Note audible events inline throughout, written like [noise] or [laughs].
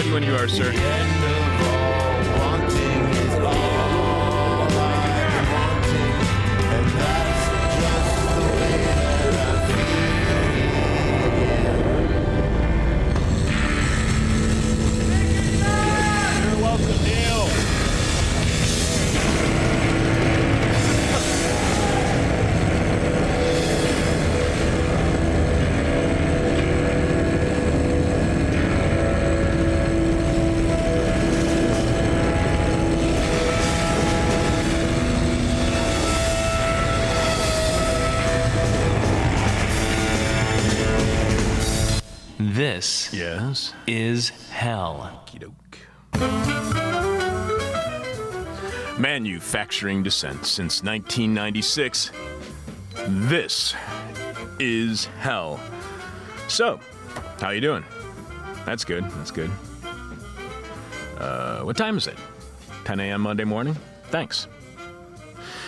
ready when you are, sir. This Yes. is hell. Manufacturing descent since 1996. This is hell. So, how you doing? That's good. That's good. Uh, what time is it? 10 a.m. Monday morning? Thanks.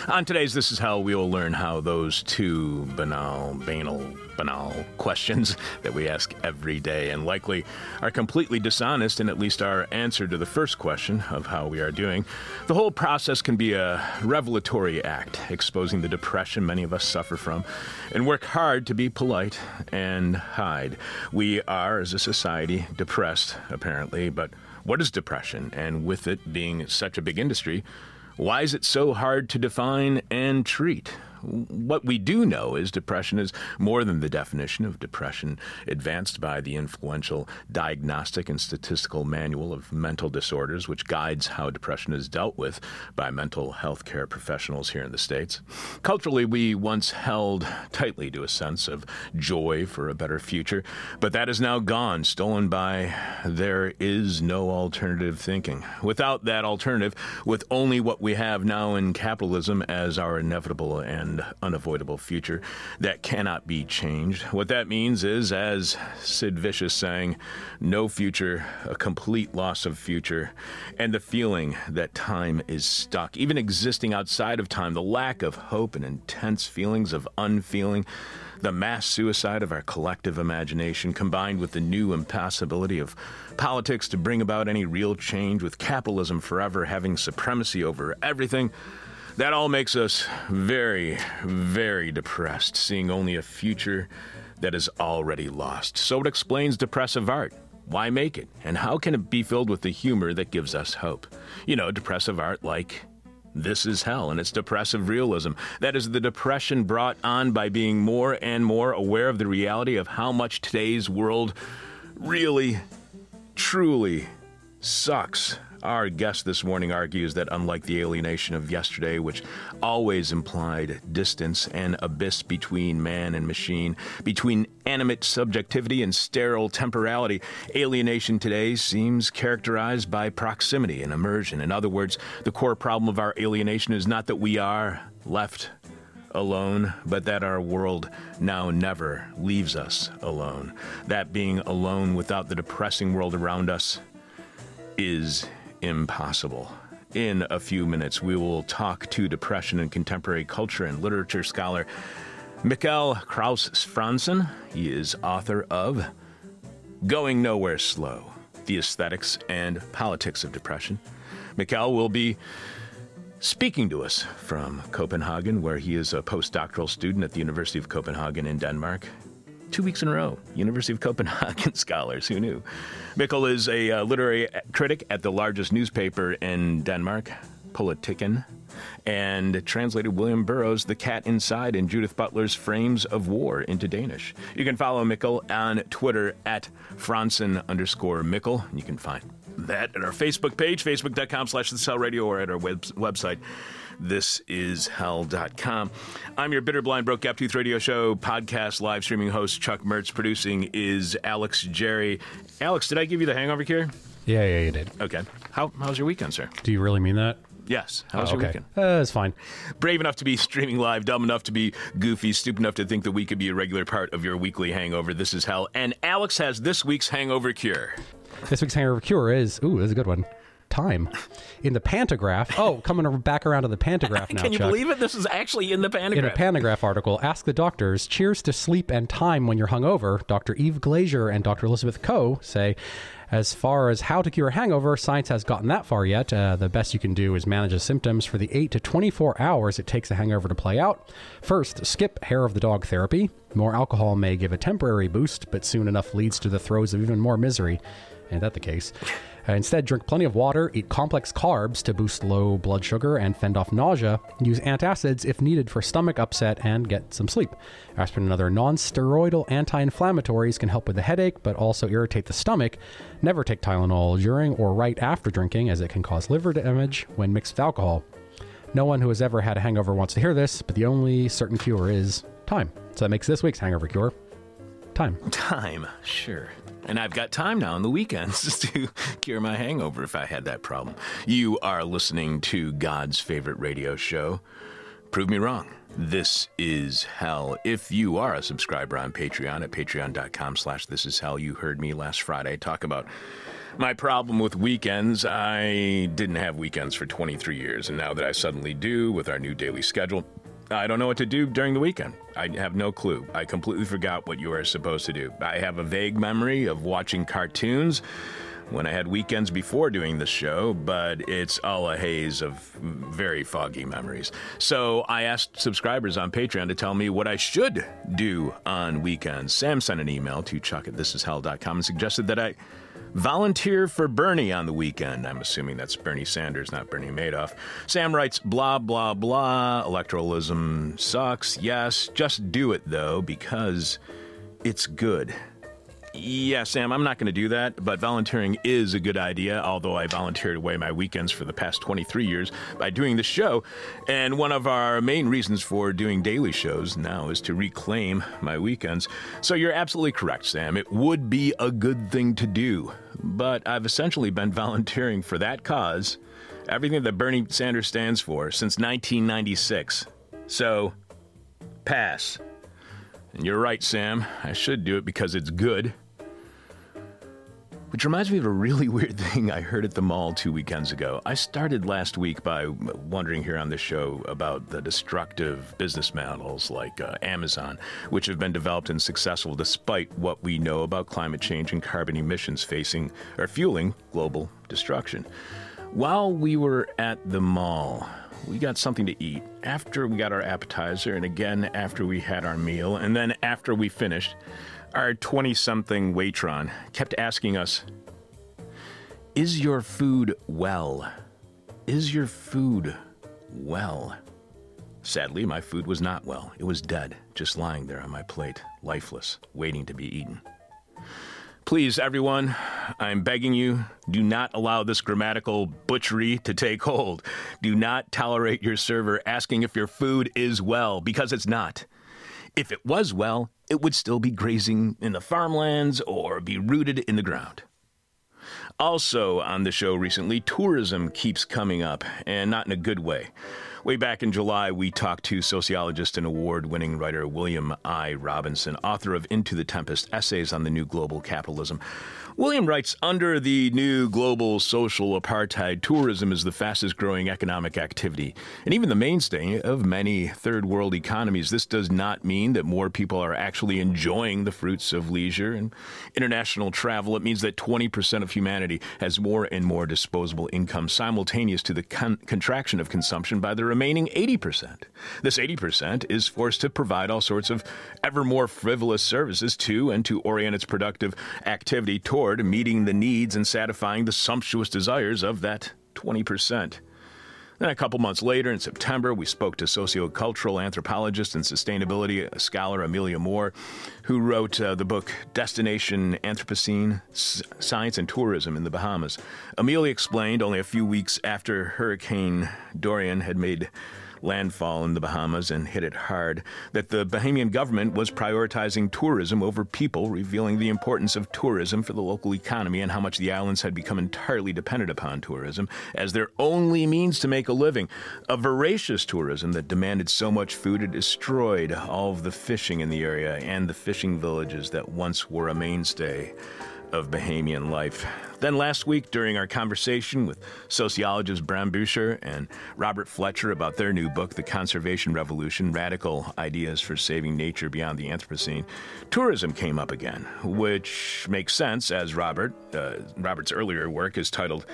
On today's This Is Hell, we will learn how those two banal, banal, banal questions that we ask every day and likely are completely dishonest in at least our answer to the first question of how we are doing. The whole process can be a revelatory act, exposing the depression many of us suffer from, and work hard to be polite and hide. We are, as a society, depressed, apparently, but what is depression? And with it being such a big industry, why is it so hard to define and treat? What we do know is depression is more than the definition of depression advanced by the influential Diagnostic and Statistical Manual of Mental Disorders, which guides how depression is dealt with by mental health care professionals here in the States. Culturally, we once held tightly to a sense of joy for a better future, but that is now gone, stolen by there is no alternative thinking. Without that alternative, with only what we have now in capitalism as our inevitable and unavoidable future that cannot be changed. What that means is, as Sid Vicious sang, no future, a complete loss of future, and the feeling that time is stuck, even existing outside of time, the lack of hope and intense feelings of unfeeling. The mass suicide of our collective imagination, combined with the new impossibility of politics to bring about any real change, with capitalism forever having supremacy over everything, that all makes us very, very depressed, seeing only a future that is already lost. So it explains depressive art. Why make it? And how can it be filled with the humor that gives us hope? You know, depressive art like this is hell, and it's depressive realism. That is the depression brought on by being more and more aware of the reality of how much today's world really, truly sucks. Our guest this morning argues that unlike the alienation of yesterday, which always implied distance and abyss between man and machine, between animate subjectivity and sterile temporality, alienation today seems characterized by proximity and immersion. In other words, the core problem of our alienation is not that we are left alone, but that our world now never leaves us alone. That being alone without the depressing world around us is impossible. In a few minutes, we will talk to depression and contemporary culture and literature scholar Mikkel Krause Frantzen. He is author of Going Nowhere Slow The Aesthetics and Politics of Depression. Mikkel will be speaking to us from Copenhagen, where he is a postdoctoral student at the University of Copenhagen in Denmark two weeks in a row. University of Copenhagen [laughs] scholars, who knew? Mikkel is a uh, literary critic at the largest newspaper in Denmark, Politiken, and translated William Burroughs' The Cat Inside and Judith Butler's Frames of War into Danish. You can follow Mikkel on Twitter at Frantzen underscore Mikkel. And you can find that at our Facebook page, facebook.com slash the cell radio, or at our web- website, thisishell.com. I'm your bitter, blind, broke, gap tooth radio show podcast live streaming host, Chuck Mertz. Producing is Alex Jerry. Alex, did I give you the hangover cure? Yeah, yeah, you did. Okay. How, how's your weekend, sir? Do you really mean that? Yes. How's Oh, your weekend? Uh, it's fine. Brave enough to be streaming live, dumb enough to be goofy, stupid enough to think that we could be a regular part of your weekly hangover. This is hell. And Alex has this week's hangover cure. This week's hangover cure is ooh, this is a good one. Time in the Pantagraph. [laughs] Oh, coming back around to the Pantagraph now. Can you Chuck. believe it? This is actually in the Pantagraph. In a Pantagraph. article, ask the doctors. Cheers to sleep and time when you're hungover. Dr. Eve Glazier and Dr. Elizabeth Ko say, As far as how to cure a hangover, science has gotten that far yet. Uh, the best you can do is manage the symptoms for the 8 to 24 hours it takes a hangover to play out. First, skip hair of the dog therapy. More alcohol may give a temporary boost, but soon enough leads to the throes of even more misery. Ain't that the case? Uh, instead, drink plenty of water, eat complex carbs to boost low blood sugar and fend off nausea, use antacids if needed for stomach upset, and get some sleep. Aspirin and other non steroidal anti inflammatories can help with the headache, but also irritate the stomach. Never take Tylenol during or right after drinking, as it can cause liver damage when mixed with alcohol. No one who has ever had a hangover wants to hear this, but the only certain cure is time. So that makes this week's hangover cure time. Time, sure. And I've got time now on the weekends [laughs] to cure my hangover if I had that problem. You are listening to God's favorite radio show. Prove me wrong. This is hell. If you are a subscriber on Patreon at patreon.com slash this is hell, you heard me last Friday talk about my problem with weekends. I didn't have weekends for 23 years, and now that I suddenly do with our new daily schedule, I don't know what to do during the weekend. I have no clue. I completely forgot what you are supposed to do. I have a vague memory of watching cartoons when I had weekends before doing the show, but it's all a haze of very foggy memories. So I asked subscribers on Patreon to tell me what I should do on weekends. Sam sent an email to chuck at thisishell.com and suggested that I volunteer for Bernie on the weekend. I'm assuming that's Bernie Sanders, not Bernie Madoff. Sam writes, blah, blah, blah. Electoralism sucks. Yes, just do it though, because it's good. Yeah, Sam, I'm not going to do that, but volunteering is a good idea, although I volunteered away my weekends for the past 23 years by doing the show. And one of our main reasons for doing daily shows now is to reclaim my weekends. So you're absolutely correct, Sam. It would be a good thing to do, but I've essentially been [laughs] volunteering for that cause, everything that Bernie Sanders stands for, since 1996. So, pass. And you're right, Sam. I should do it because it's good. Which reminds me of a really [laughs] weird thing I heard at the mall two weekends ago. I started last week by wondering here on the show about the destructive business models like uh, Amazon, which have been developed and successful despite what we know about climate change and carbon emissions facing or fueling global destruction. While we were at the mall, we got something to eat. After we got our appetizer, and again after we had our meal, and then after we finished, our 20 something Waitron kept asking us, Is your food well? Is your food well? Sadly, my food was not well. It was dead, just lying there on my plate, lifeless, waiting to be eaten. Please, everyone, I'm begging you, do not allow this grammatical butchery to take hold. Do not tolerate your server asking if your food is well, because it's not. If it was well, it would still be grazing in the farmlands or be rooted in the ground. Also, on the show recently, tourism keeps coming up, and not in a good way. Way back in July, we talked to sociologist and award winning writer William I. Robinson, author of Into the Tempest Essays on the New Global Capitalism. William writes Under the new global social apartheid, tourism is the fastest growing economic activity and even the mainstay of many third world economies. This does not mean that more people are actually enjoying the fruits of leisure and international travel. It means that 20% of humanity has more and more disposable income simultaneous to the con- contraction of consumption by the remaining 80%. This 80% is forced to provide all sorts of ever more frivolous services to and to orient its productive activity toward toward meeting the needs and satisfying the sumptuous desires of that 20%. Then a couple months later, in September, we spoke to sociocultural anthropologist and sustainability scholar Amelia Moore, who wrote uh, the book Destination Anthropocene Science and Tourism in the Bahamas. Amelia explained only a few weeks after Hurricane Dorian had made landfall in the Bahamas and hit it hard, that the Bahamian government was prioritizing tourism over people, revealing the importance of tourism for the local economy and how much the islands had become entirely dependent upon tourism as their only means to make a living. A voracious tourism that demanded so much food it destroyed all of the fishing in the area and the fishing villages that once were a mainstay of Bahamian life. Then last week, during our conversation with sociologists Bram Buescher and Robert Fletcher about their new book, The Conservation Revolution Radical Ideas for Saving Nature Beyond the Anthropocene, tourism came up again, which makes sense as Robert, uh, Robert's earlier work is titled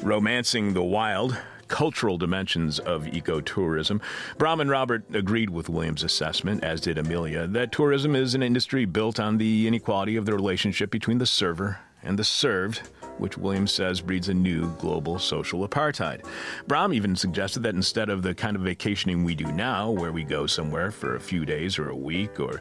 Romancing the Wild cultural dimensions of ecotourism. Bram and Robert agreed with Williams' assessment, as did Amelia, that tourism is an industry built on the inequality of the relationship between the server and the served, which Williams says breeds a new global social apartheid. Bram even suggested that instead of the kind of vacationing we do now, where we go somewhere for a few days or a week or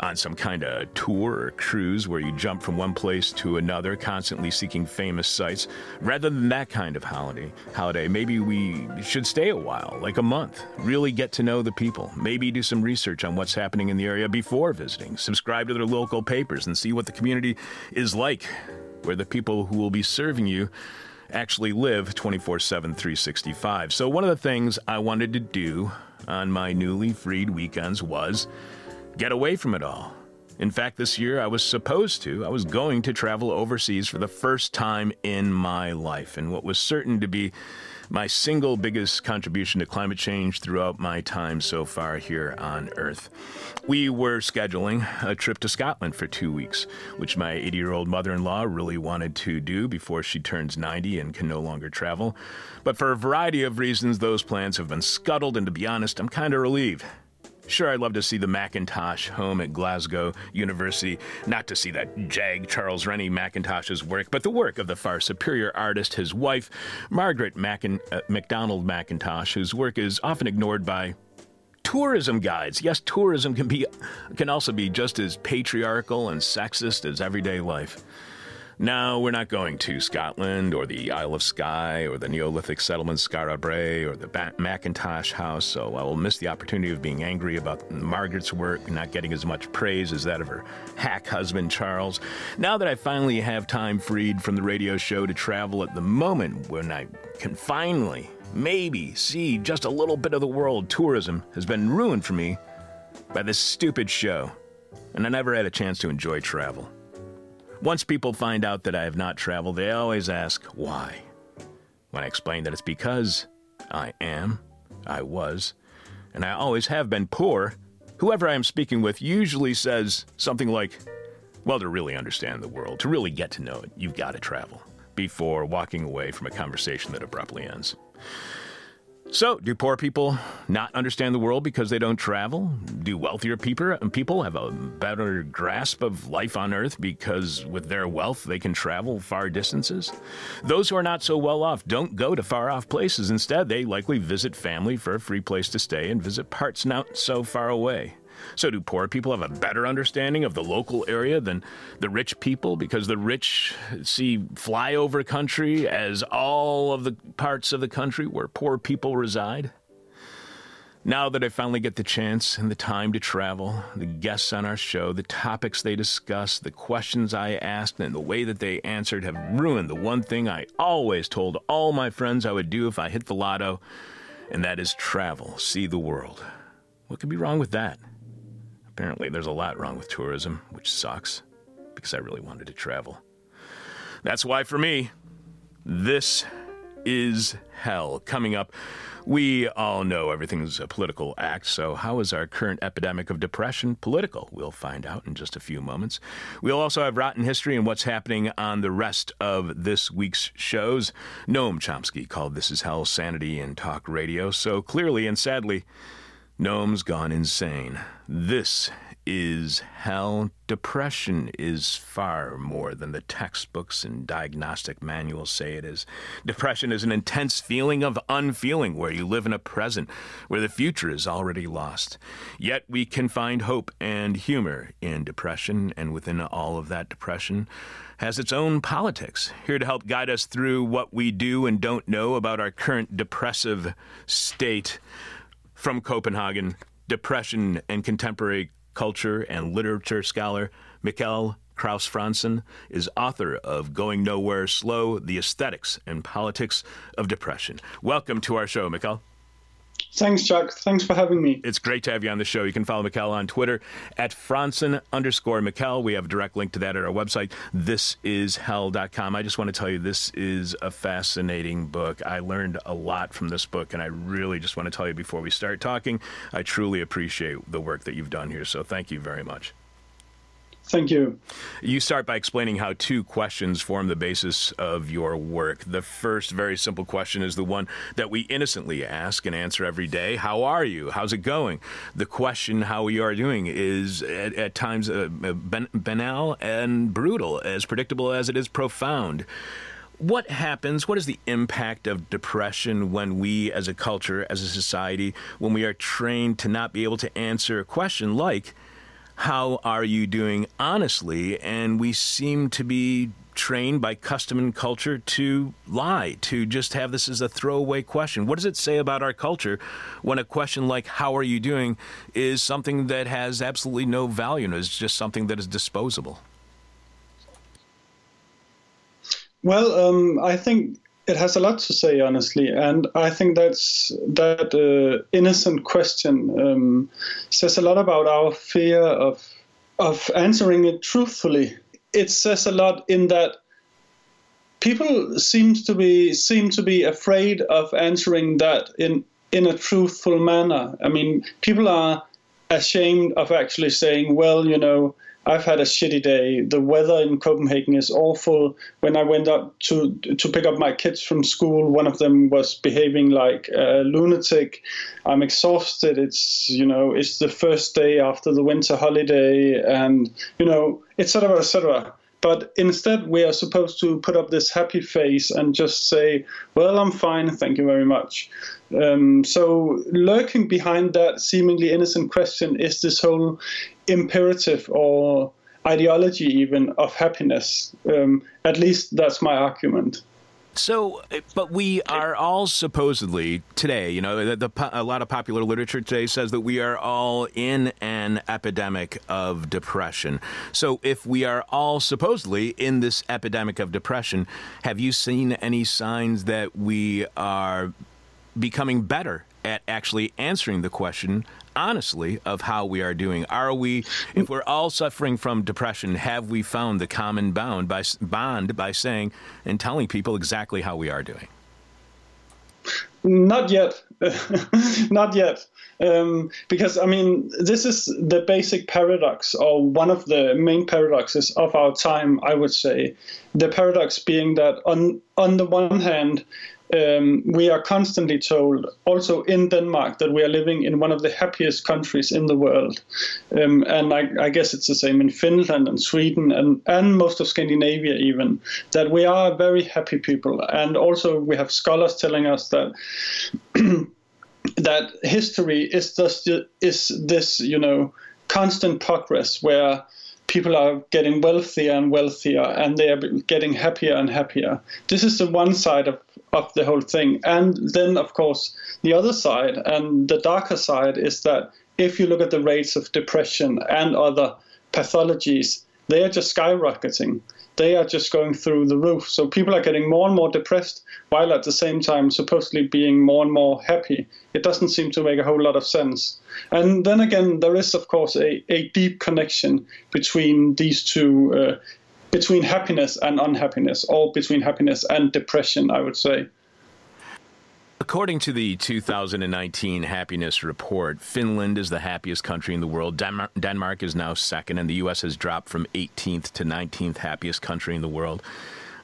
on some kind of tour or cruise where you jump from one place to another, constantly seeking famous sites. Rather than that kind of holiday, holiday, maybe we should stay a while, like a month, really get to know the people, maybe do some research on what's happening in the area before visiting, subscribe to their local papers and see what the community is like, where the people who will be serving you actually live 24 7, 365. So, one of the things I wanted to do on my newly freed weekends was get away from it all. In fact, this year I was supposed to, I was going to travel overseas for the first time in my life, and what was certain to be my single biggest contribution to climate change throughout my time so far here on Earth. We were scheduling a trip to Scotland for two weeks, which my 80 year old mother in law really wanted to do before she turns 90 and can no longer travel. But for a variety of reasons, those plans have been scuttled, and to be honest, I'm kind of relieved. Sure, I'd love to see the Mackintosh home at Glasgow University, not to see that jag Charles Rennie Mackintosh's work, but the work of the far superior artist, his wife, Margaret Mackin- uh, MacDonald Mackintosh, whose work is often ignored by tourism guides. Yes, tourism can be can also be just as patriarchal and sexist as everyday life. No, we're not going to Scotland or the Isle of Skye or the Neolithic settlement Skara Brae or the ba- Mackintosh house, so I will miss the opportunity of being angry about Margaret's work not getting as much praise as that of her hack husband Charles. Now that I finally have time freed from the radio show to travel at the moment when I can finally, maybe, see just a little bit of the world, tourism has been ruined for me by this stupid show, and I never had a chance to enjoy travel. Once people find out that I have not traveled, they always ask why. When I explain that it's because I am, I was, and I always have been poor, whoever I am speaking with usually says something like, Well, to really understand the world, to really get to know it, you've got to travel, before walking away from a conversation that abruptly ends. So, do poor people not understand the world because they don't travel? Do wealthier people have a better grasp of life on earth because with their wealth they can travel far distances? Those who are not so well off don't go to far off places. Instead, they likely visit family for a free place to stay and visit parts not so far away. So, do poor people have a better understanding of the local area than the rich people because the rich see flyover country as all of the parts of the country where poor people reside? Now that I finally get the chance and the time to travel, the guests on our show, the topics they discuss, the questions I asked, and the way that they answered have ruined the one thing I always told all my friends I would do if I hit the lotto, and that is travel, see the world. What could be wrong with that? Apparently, there's a lot wrong with tourism, which sucks, because I really wanted to travel. That's why, for me, this is hell. Coming up, we all know everything's a political act, so how is our current epidemic of depression political? We'll find out in just a few moments. We'll also have rotten history and what's happening on the rest of this week's shows. Noam Chomsky called This Is Hell Sanity in Talk Radio, so clearly and sadly, Noam's gone insane. This is hell. Depression is far more than the textbooks and diagnostic manuals say it is. Depression is an intense feeling of unfeeling where you live in a present where the future is already lost. Yet we can find hope and humor in depression, and within all of that depression, has its own politics. Here to help guide us through what we do and don't know about our current depressive state from Copenhagen, depression and contemporary culture and literature scholar Mikkel Krause Frantzen is author of Going Nowhere Slow The Aesthetics and Politics of Depression. Welcome to our show, Mikkel. Thanks, Chuck. Thanks for having me. It's great to have you on the show. You can follow Mikkel on Twitter at Frantzen underscore Mikkel. We have a direct link to that at our website, thisishell.com. I just want to tell you, this is a fascinating book. I learned a lot from this book, and I really just want to tell you before we start talking, I truly appreciate the work that you've done here. So thank you very much. Thank you. You start by explaining how two questions form the basis of your work. The first, very simple question is the one that we innocently ask and answer every day How are you? How's it going? The question, How we are doing, is at, at times uh, banal and brutal, as predictable as it is profound what happens what is the impact of depression when we as a culture as a society when we are trained to not be able to answer a question like how are you doing honestly? And we seem to be trained by custom and culture to lie, to just have this as a throwaway question. What does it say about our culture when a question like, How are you doing? is something that has absolutely no value and is just something that is disposable? Well, um, I think it has a lot to say, honestly, and I think that's that uh, innocent question um, says a lot about our fear of of answering it truthfully. It says a lot in that people seem to be seem to be afraid of answering that in in a truthful manner. I mean, people are ashamed of actually saying, "Well, you know." I've had a shitty day. The weather in Copenhagen is awful. When I went up to to pick up my kids from school, one of them was behaving like a lunatic. I'm exhausted. It's you know it's the first day after the winter holiday, and you know etc. etc. But instead, we are supposed to put up this happy face and just say, "Well, I'm fine, thank you very much." Um, so, lurking behind that seemingly innocent question is this whole imperative or ideology, even of happiness. Um, at least that's my argument. So, but we are all supposedly today, you know, the, the, a lot of popular literature today says that we are all in an epidemic of depression. So, if we are all supposedly in this epidemic of depression, have you seen any signs that we are becoming better at actually answering the question honestly of how we are doing. Are we, if we're all suffering from depression, have we found the common bound by bond by saying and telling people exactly how we are doing? Not yet, [laughs] not yet. Um, because I mean, this is the basic paradox, or one of the main paradoxes of our time. I would say, the paradox being that on on the one hand, um, we are constantly told, also in Denmark, that we are living in one of the happiest countries in the world. Um, and I, I, guess it's the same in Finland and Sweden and, and most of Scandinavia, even, that we are very happy people. And also, we have scholars telling us that. [clears throat] that history is just is this you know constant progress where people are getting wealthier and wealthier and they are getting happier and happier. This is the one side of of the whole thing. And then, of course, the other side and the darker side is that if you look at the rates of depression and other pathologies, they are just skyrocketing. They are just going through the roof. So people are getting more and more depressed while at the same time supposedly being more and more happy. It doesn't seem to make a whole lot of sense. And then again, there is, of course, a, a deep connection between these two uh, between happiness and unhappiness, or between happiness and depression, I would say. According to the 2019 Happiness Report, Finland is the happiest country in the world. Denmark, Denmark is now second, and the U.S. has dropped from 18th to 19th happiest country in the world.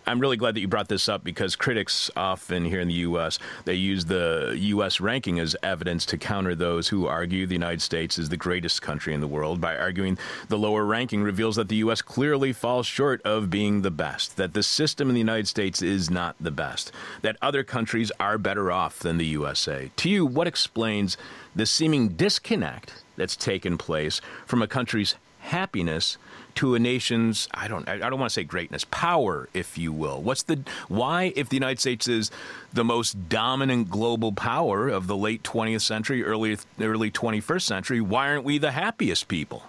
I'm really glad that you brought this up because critics often here in the U.S. they use the U.S. ranking as evidence to counter those who argue the United States is the greatest country in the world by arguing the lower ranking reveals that the U.S. clearly falls short of being the best, that the system in the United States is not the best, that other countries are better off than the USA. To you, what explains the seeming disconnect that's taken place from a country's happiness to a nation's I don't I don't want to say greatness, power, if you will. What's the why if the United States is the most dominant global power of the late 20th century, early early 21st century, why aren't we the happiest people?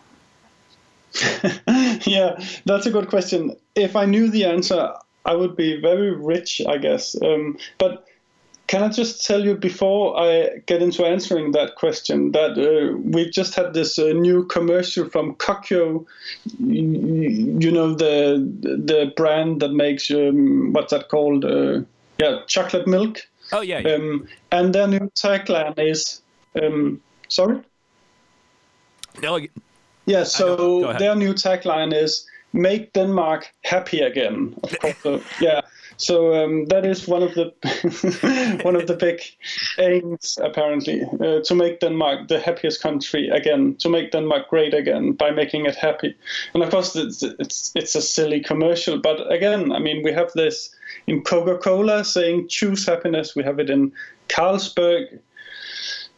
[laughs] yeah, that's a good question. If I knew the answer, I would be very rich, I guess. Um, but can I just tell you before I get into answering that question that uh, we just had this uh, new commercial from Cocio, you know the the brand that makes um, what's that called? Uh, yeah, chocolate milk. Oh yeah. yeah. Um, and their new tagline is, um, sorry. No. Yeah. So their new tagline is "Make Denmark Happy Again." [laughs] Of course. Yeah. So um, that is one of the [laughs] one of the big aims, apparently, uh, to make Denmark the happiest country again, to make Denmark great again by making it happy. And of course, it's it's, it's a silly commercial, but again, I mean, we have this in Coca-Cola saying "choose happiness." We have it in Carlsberg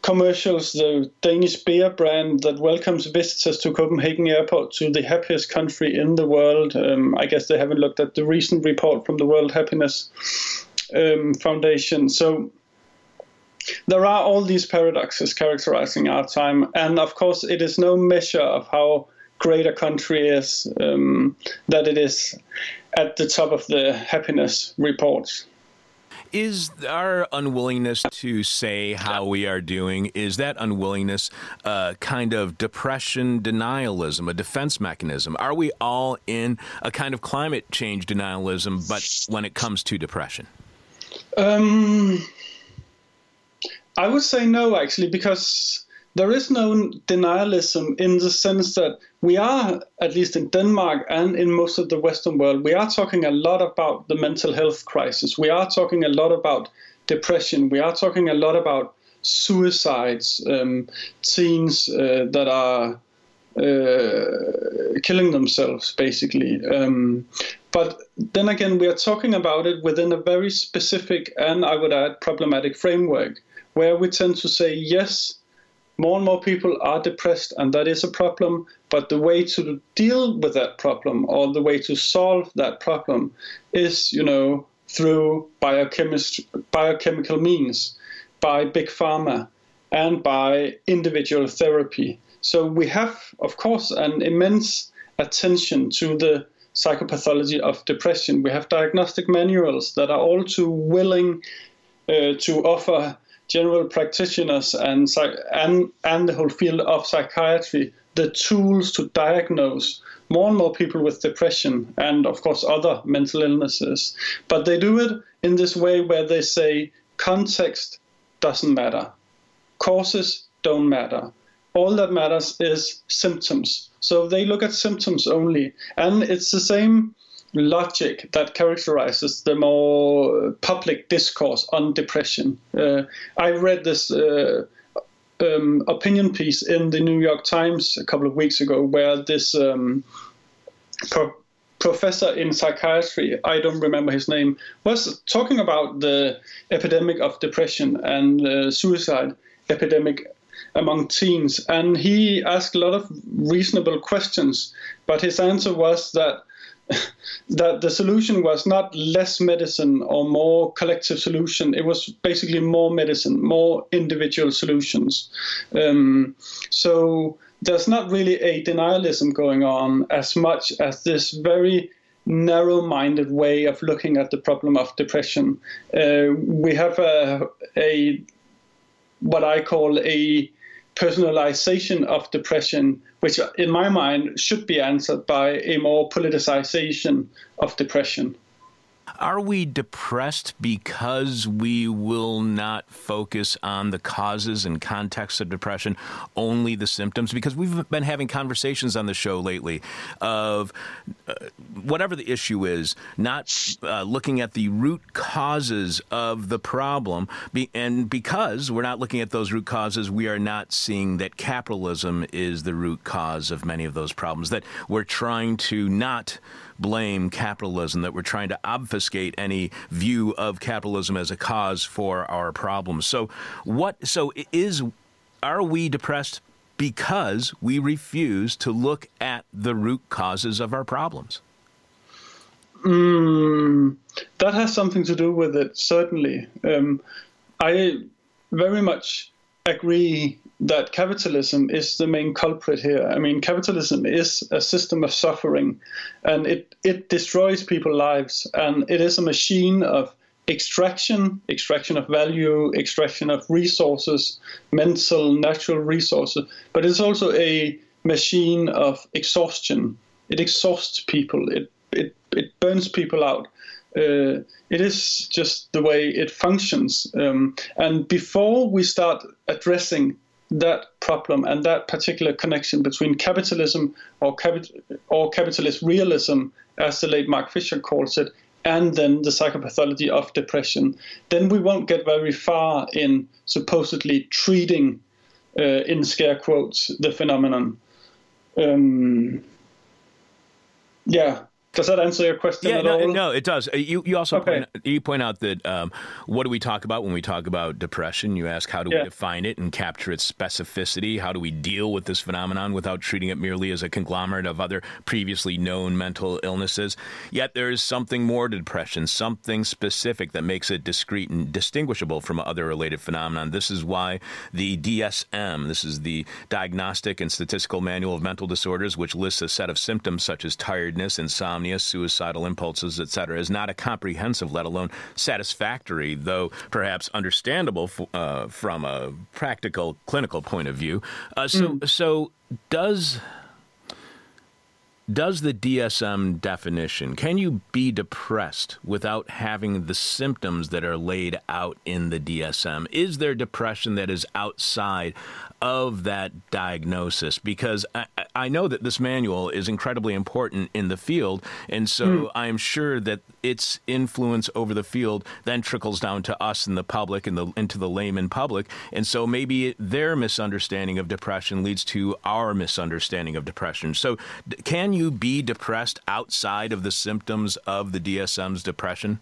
commercials, the Danish beer brand that welcomes visitors to Copenhagen Airport to the happiest country in the world. Um, I guess they haven't looked at the recent report from the World Happiness um, Foundation. So there are all these paradoxes characterizing our time. And of course, it is no measure of how great a country is um, that it is at the top of the happiness reports. Is our unwillingness to say how we are doing, is that unwillingness uh, kind of depression denialism, a defense mechanism? Are we all in a kind of climate change denialism, but when it comes to depression? Um, I would say no, actually, because there is no denialism in the sense that we are, at least in Denmark and in most of the Western world, we are talking a lot about the mental health crisis. We are talking a lot about depression. We are talking a lot about suicides, um, teens uh, that are uh, killing themselves, basically. Um, but then again, we are talking about it within a very specific and I would add problematic framework, where we tend to say, yes, more and more people are depressed, and that is a problem. But the way to deal with that problem, or the way to solve that problem, is, you know, through biochemical means, by big pharma, and by individual therapy. So we have, of course, an immense attention to the psychopathology of depression. We have diagnostic manuals that are all too willing uh, to offer general practitioners and, and, and the whole field of psychiatry the tools to diagnose more and more people with depression and, of course, other mental illnesses. But they do it in this way where they say context doesn't matter, causes don't matter. All that matters is symptoms. So they look at symptoms only. And it's the same logic that characterizes the more public discourse on depression. Uh, I read this uh, um, opinion piece in the New York Times a couple of weeks ago where this um, pro- professor in psychiatry, I don't remember his name, was talking about the epidemic of depression and uh, suicide epidemic among teens. And he asked a lot of reasonable questions, but his answer was that [laughs] that the solution was not less medicine or more collective solution. It was basically more medicine, more individual solutions. Um, so there's not really a denialism going on as much as this very narrow-minded way of looking at the problem of depression. Uh, we have a, a what I call a personalization of depression, which in my mind should be answered by a more politicization of depression. Are we depressed because we will not focus on the causes and context of depression, only the symptoms? Because we've been having conversations on the show lately of uh, whatever the issue is, not uh, looking at the root causes of the problem. Be- and because we're not looking at those root causes, we are not seeing that capitalism is the root cause of many of those problems, that we're trying to not blame capitalism, that we're trying to obfuscate any view of capitalism as a cause for our problems. So, what? So, is are we depressed because we refuse to look at the root causes of our problems? Mm, that has something to do with it, certainly. Um, I very much agree that capitalism is the main culprit here. I mean, capitalism is a system of suffering, and it it destroys people's lives, and it is a machine of extraction, extraction of value, extraction of resources, mental, natural resources, but it's also a machine of exhaustion. It exhausts people. It it it burns people out. Uh, it is just the way it functions. Um, and before we start addressing that problem and that particular connection between capitalism or, capit- or capitalist realism, as the late Mark Fisher calls it, and then the psychopathology of depression, then we won't get very far in supposedly treating, uh, in scare quotes, the phenomenon. Um, yeah, does that answer your question yeah, at no, all? no, it does. Uh, You you also Okay. point, you point out that um, what do we talk about when we talk about depression? You ask how do Yeah. we define it and capture its specificity? How do we deal with this phenomenon without treating it merely as a conglomerate of other previously known mental illnesses? Yet there is something more to depression, something specific that makes it discrete and distinguishable from other related phenomenon. This is why the DSM, this is the Diagnostic and Statistical Manual of Mental Disorders, which lists a set of symptoms such as tiredness, insomnia, suicidal impulses, etc., is not a comprehensive, let alone satisfactory, though perhaps understandable f- uh, from a practical clinical point of view. Uh, so, so does does the DSM definition, can you be depressed without having the symptoms that are laid out in the DSM? Is there depression that is outside of that diagnosis? Because I, I know that this manual is incredibly important in the field, and so hmm. I'm sure that its influence over the field then trickles down to us in the public and the into the layman public, and so maybe their misunderstanding of depression leads to our misunderstanding of depression. So, d- can you be depressed outside of the symptoms of the DSM's depression?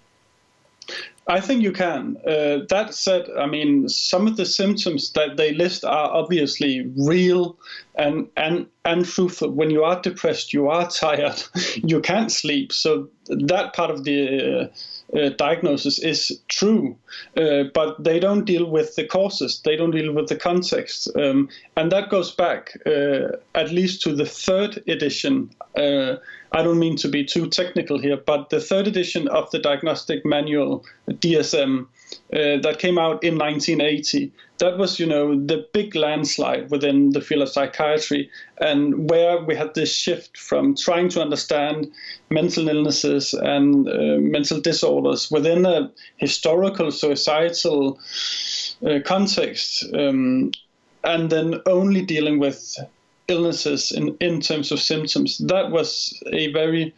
I think you can. Uh, that said, I mean, some of the symptoms that they list are obviously real and and and truthful. When you are depressed, you are [laughs] tired, you can't sleep. So that part of the uh, uh, diagnosis is true, uh, but they don't deal with the causes. They don't deal with the context, um, and that goes back uh, at least to the third edition. I don't mean to be too technical here, but the third edition of the diagnostic manual, DSM, uh, that came out in 1980, that was, you know, the big landslide within the field of psychiatry, and where we had this shift from trying to understand mental illnesses and uh, mental disorders within a historical, societal uh, context, um, and then only dealing with illnesses in, in terms of symptoms. That was a very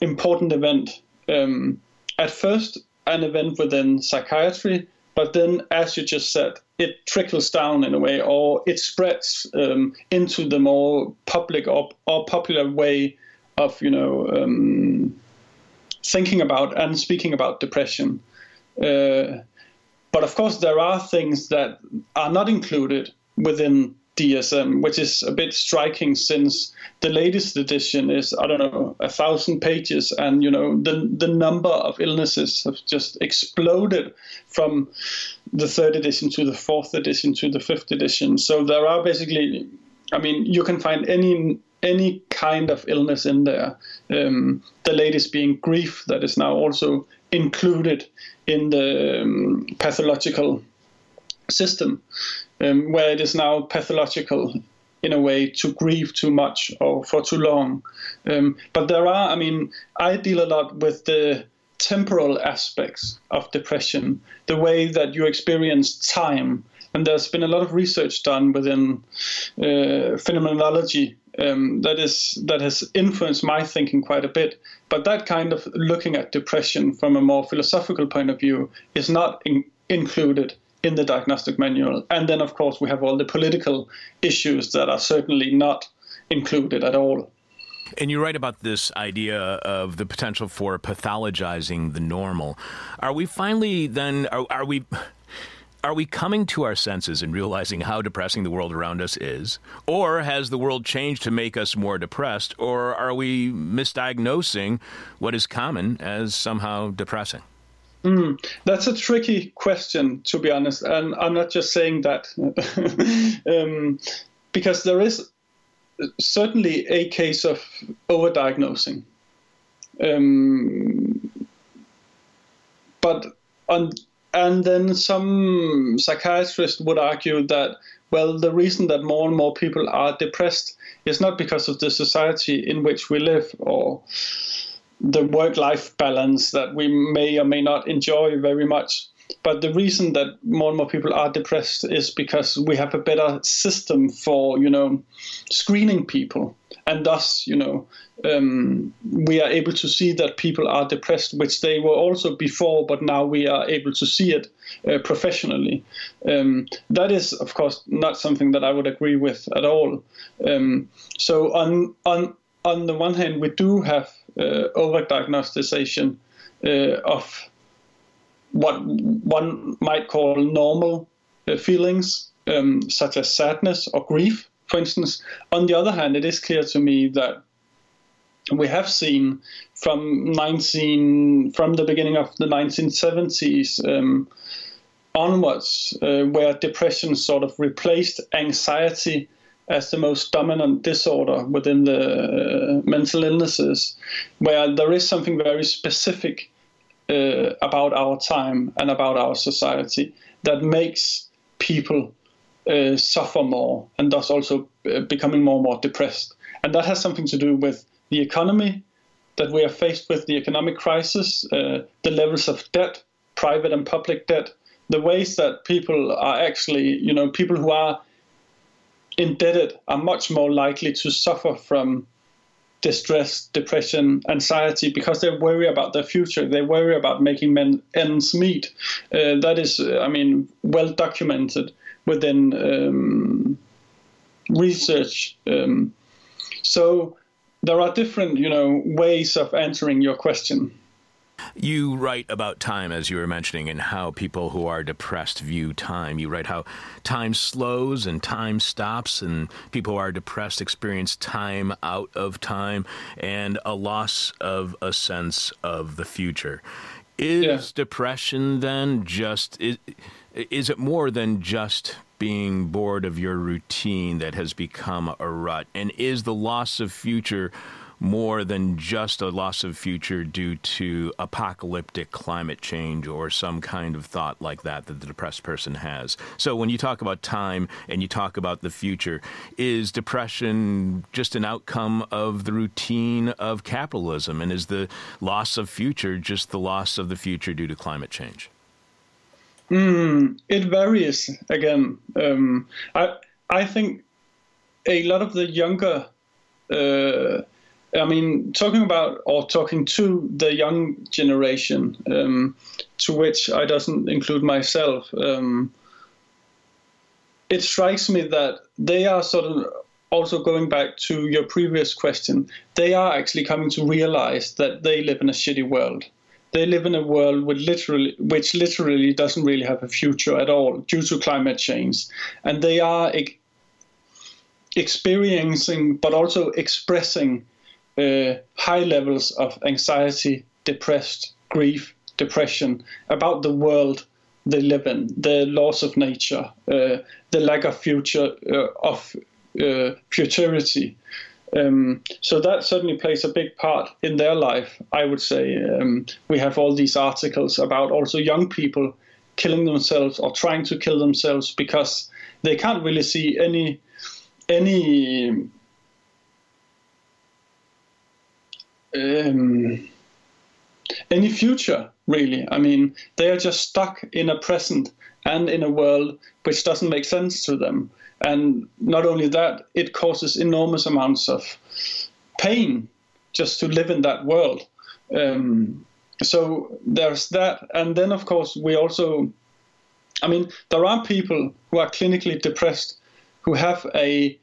important event. Um, at first, an event within psychiatry, but then, as you just said, it trickles down in a way, or it spreads um, into the more public or, or popular way of, you know, um, thinking about and speaking about depression. Uh, but of course, there are things that are not included within DSM, which is a bit striking since the latest edition is I don't know a thousand pages, and you know the the number of illnesses have just exploded from the third edition to the fourth edition to the fifth edition. So there are basically, I mean, you can find any any kind of illness in there. Um, the latest being grief, that is now also included in the um, pathological system, um, where it is now pathological in a way to grieve too much or for too long. Um, but there are, I mean, I deal a lot with the temporal aspects of depression, the way that you experience time. And there's been a lot of research done within uh, phenomenology um, that is that has influenced my thinking quite a bit. But that kind of looking at depression from a more philosophical point of view is not in, included in the diagnostic manual. And then, of course, we have all the political issues that are certainly not included at all. And you write about this idea of the potential for pathologizing the normal. Are we finally then, are, are we. Are we coming to our senses and realizing how depressing the world around us is? Or has the world changed to make us more depressed? Or are we misdiagnosing what is common as somehow depressing? Mm, that's a tricky question, to be honest. And I'm not just saying that [laughs] um, because there is certainly a case of overdiagnosing. Um, but on, and then some psychiatrists would argue that well, the reason that more and more people are depressed is not because of the society in which we live or the work life balance that we may or may not enjoy very much. But the reason that more and more people are depressed is because we have a better system for, you know, screening people. And thus, you know, um, we are able to see that people are depressed, which they were also before, but now we are able to see it uh, professionally. Um, that is, of course, not something that I would agree with at all. Um, so on on on the one hand, we do have uh, overdiagnosticization uh, of what one might call normal uh, feelings, um, such as sadness or grief, for instance. On the other hand, it is clear to me that we have seen from 19 from the beginning of the 1970s um, onwards, uh, where depression sort of replaced anxiety as the most dominant disorder within the uh, mental illnesses, where there is something very specific uh, about our time and about our society that makes people uh, suffer more and thus also uh, becoming more and more depressed. And that has something to do with the economy that we are faced with, the economic crisis, uh, the levels of debt, private and public debt, the ways that people are actually, you know, people who are indebted are much more likely to suffer from distress, depression, anxiety because they worry about their future. They worry about making men ends meet. Uh, that is, I mean, well documented within um, research. Um, so there are different, you know, ways of answering your question. You write about time, as you were mentioning, and how people who are depressed view time. You write how time slows and time stops, and people who are depressed experience time out of time and a loss of a sense of the future. Is yeah. depression then just is, is it more than just being bored of your routine that has become a rut? And is the loss of future more than just a loss of future due to apocalyptic climate change or some kind of thought like that that the depressed person has? So when you talk about time and you talk about the future, is depression just an outcome of the routine of capitalism? And is the loss of future just the loss of the future due to climate change? Mm, it varies again. Um, I I think a lot of the younger, uh, I mean, talking about or talking to the young generation, um, to which I doesn't include myself. Um, it strikes me that they are sort of also going back to your previous question. They are actually coming to realize that they live in a shitty world they live in a world which literally, which literally doesn't really have a future at all due to climate change, and they are experiencing but also expressing uh, high levels of anxiety, depressed, grief, depression about the world they live in, the loss of nature, uh, the lack of future uh, of uh, futurity. Um, so that certainly plays a big part in their life, I would say. Um, we have all these articles about also young people killing themselves or trying to kill themselves because they can't really see any any um, any future really. I mean, they are just stuck in a present and in a world which doesn't make sense to them. And not only that, it causes enormous amounts of pain just to live in that world. Um, so there's that. And then, of course, we also, I mean, there are people who are clinically depressed who have a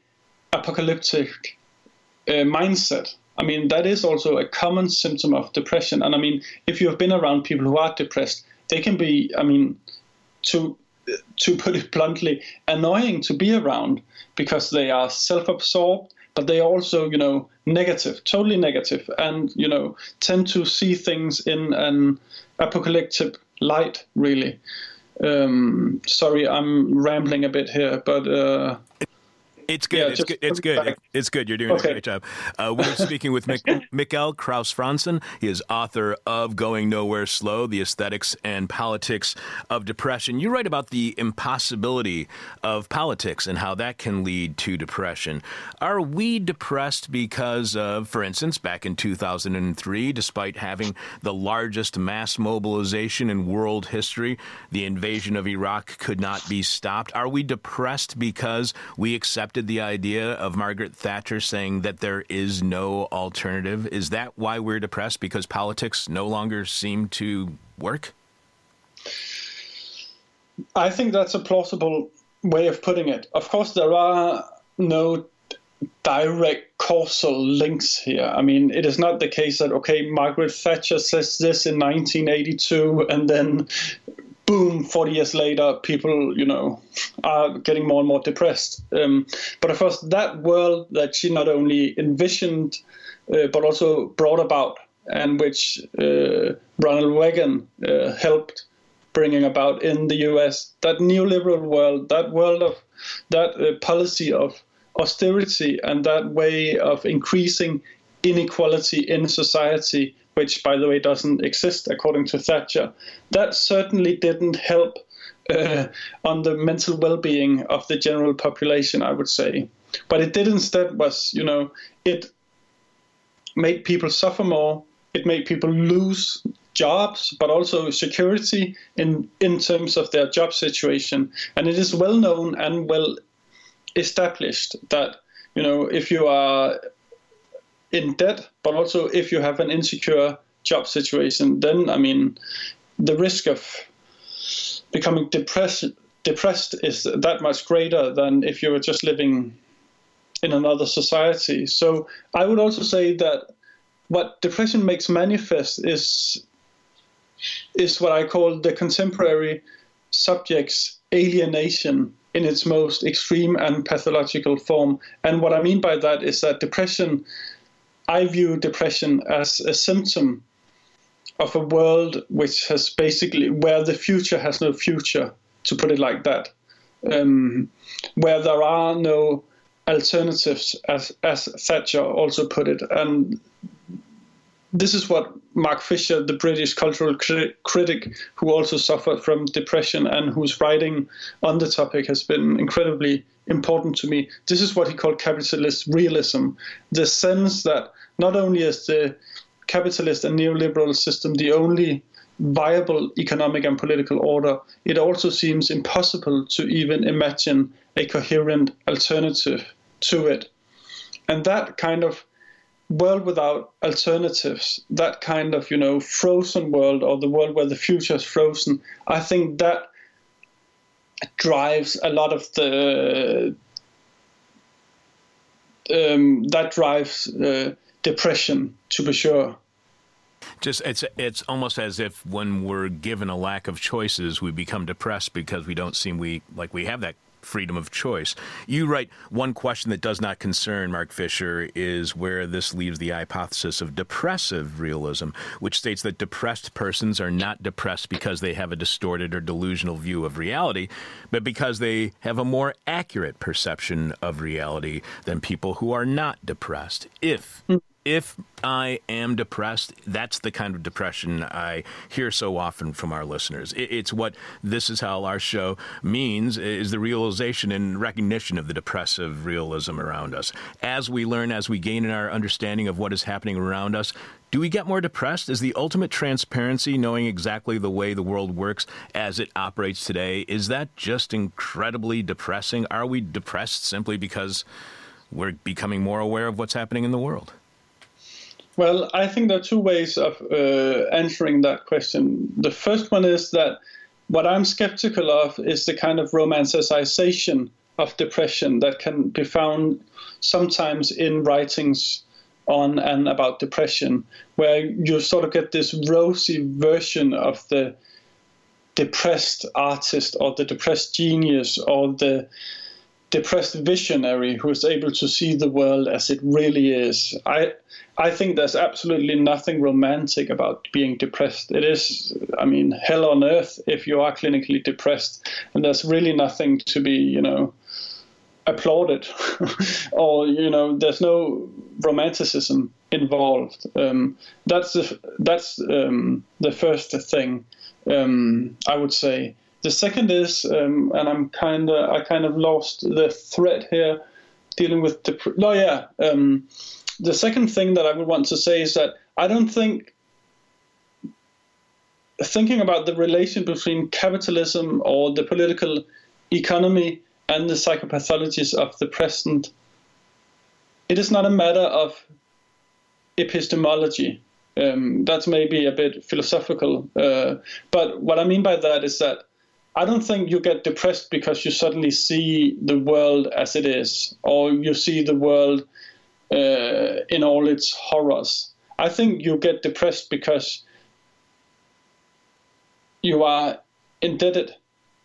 apocalyptic uh, mindset. I mean, that is also a common symptom of depression. And I mean, if you have been around people who are depressed, they can be, I mean, to to put it bluntly, annoying to be around because they are self-absorbed, but they are also, you know, negative, totally negative, and you know, tend to see things in an apocalyptic light. Really. Um, sorry, I'm rambling a bit here, but. Uh, It's good. Yeah, it's good. It's good. It's good. You're doing Okay. a great job. Uh, we're speaking with Mik- [laughs] Mikkel Krause Frantzen. He is author of Going Nowhere Slow The Aesthetics and Politics of Depression. You write about the impossibility of politics and how that can lead to depression. Are we depressed because of, for instance, back in 2003, despite having the largest mass mobilization in world history, the invasion of Iraq could not be stopped? Are we depressed because we accepted the idea of Margaret Thatcher saying that there is no alternative? Is that why we're depressed? Because politics no longer seem to work? I think that's a plausible way of putting it. Of course, there are no direct causal links here. I mean, it is not the case that, okay, Margaret Thatcher says this in 1982, and then boom, 40 years later, people, you know, are getting more and more depressed. Um, but of course, that world that she not only envisioned, uh, but also brought about, and which uh, Ronald Reagan uh, helped bringing about in the US, that neoliberal world, that world of that uh, policy of austerity and that way of increasing inequality in society, which, by the way, doesn't exist according to Thatcher, that certainly didn't help uh, on the mental well-being of the general population, I would say. But it did instead was, you know, it made people suffer more. It made people lose jobs, but also security in in terms of their job situation. And it is well known and well established that you know if you are in debt, but also if you have an insecure job situation, then I mean the risk of becoming depressed depressed is that much greater than if you were just living in another society. So I would also say that what depression makes manifest is is what I call the contemporary subject's alienation in its most extreme and pathological form. And what I mean by that is that depression, I view depression as a symptom of a world which has basically, where the future has no future, to put it like that, um, where there are no alternatives, as, as Thatcher also put it. And this is what Mark Fisher, the British cultural cri- critic who also suffered from depression and whose writing on the topic has been incredibly important to me. This is what he called capitalist realism the sense that not only is the capitalist and neoliberal system the only viable economic and political order, it also seems impossible to even imagine a coherent alternative to it. And that kind of world without alternatives, that kind of, you know, frozen world or the world where the future is frozen, I think that drives a lot of the um, that drives uh, depression to be sure. Just it's it's almost as if when we're given a lack of choices, we become depressed because we don't seem we like we have that freedom of choice. You write one question that does not concern Mark Fisher is where this leaves the hypothesis of depressive realism, which states that depressed persons are not depressed because they have a distorted or delusional view of reality, but because they have a more accurate perception of reality than people who are not depressed. If hmm. If I am depressed, that's the kind of depression I hear so often from our listeners. It's what this is how our show means is the realization and recognition of the depressive realism around us. As we learn, as we gain in our understanding of what is happening around us, do we get more depressed? Is the ultimate transparency knowing exactly the way the world works as it operates today? Is that just incredibly depressing? Are we depressed simply because we're becoming more aware of what's happening in the world? Well, I think there are two ways of uh, answering that question. The first one is that what I'm skeptical of is the kind of romanticization of depression that can be found sometimes in writings on and about depression, where you sort of get this rosy version of the depressed artist or the depressed genius or the depressed visionary who is able to see the world as it really is. I I think there's absolutely nothing romantic about being depressed. It is, I mean, hell on earth if you are clinically depressed, and there's really nothing to be, you know, applauded, [laughs] or you know, there's no romanticism involved. Um, that's the that's um, the first thing um, I would say. The second is, um, and I'm kind of I kind of lost the thread here, dealing with the. Oh yeah, um, the second thing that I would want to say is that I don't think thinking about the relation between capitalism or the political economy and the psychopathologies of the present, it is not a matter of epistemology. Um, that's maybe a bit philosophical, uh, but what I mean by that is that I don't think you get depressed because you suddenly see the world as it is, or you see the world uh, in all its horrors. I think you get depressed because you are indebted,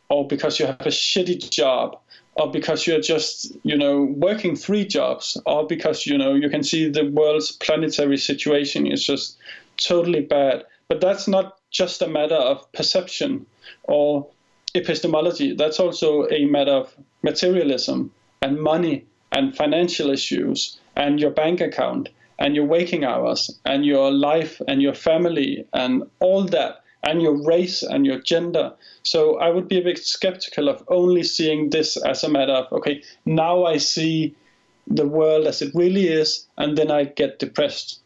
or because you have a shitty job, or because you're just you know working three jobs, or because you know you can see the world's planetary situation is just totally bad. But that's not just a matter of perception or epistemology. That's also a matter of materialism and money and financial issues and your bank account and your waking hours and your life and your family and all that and your race and your gender. So I would be a bit skeptical of only seeing this as a matter of, okay, now I see the world as it really is, and then I get depressed.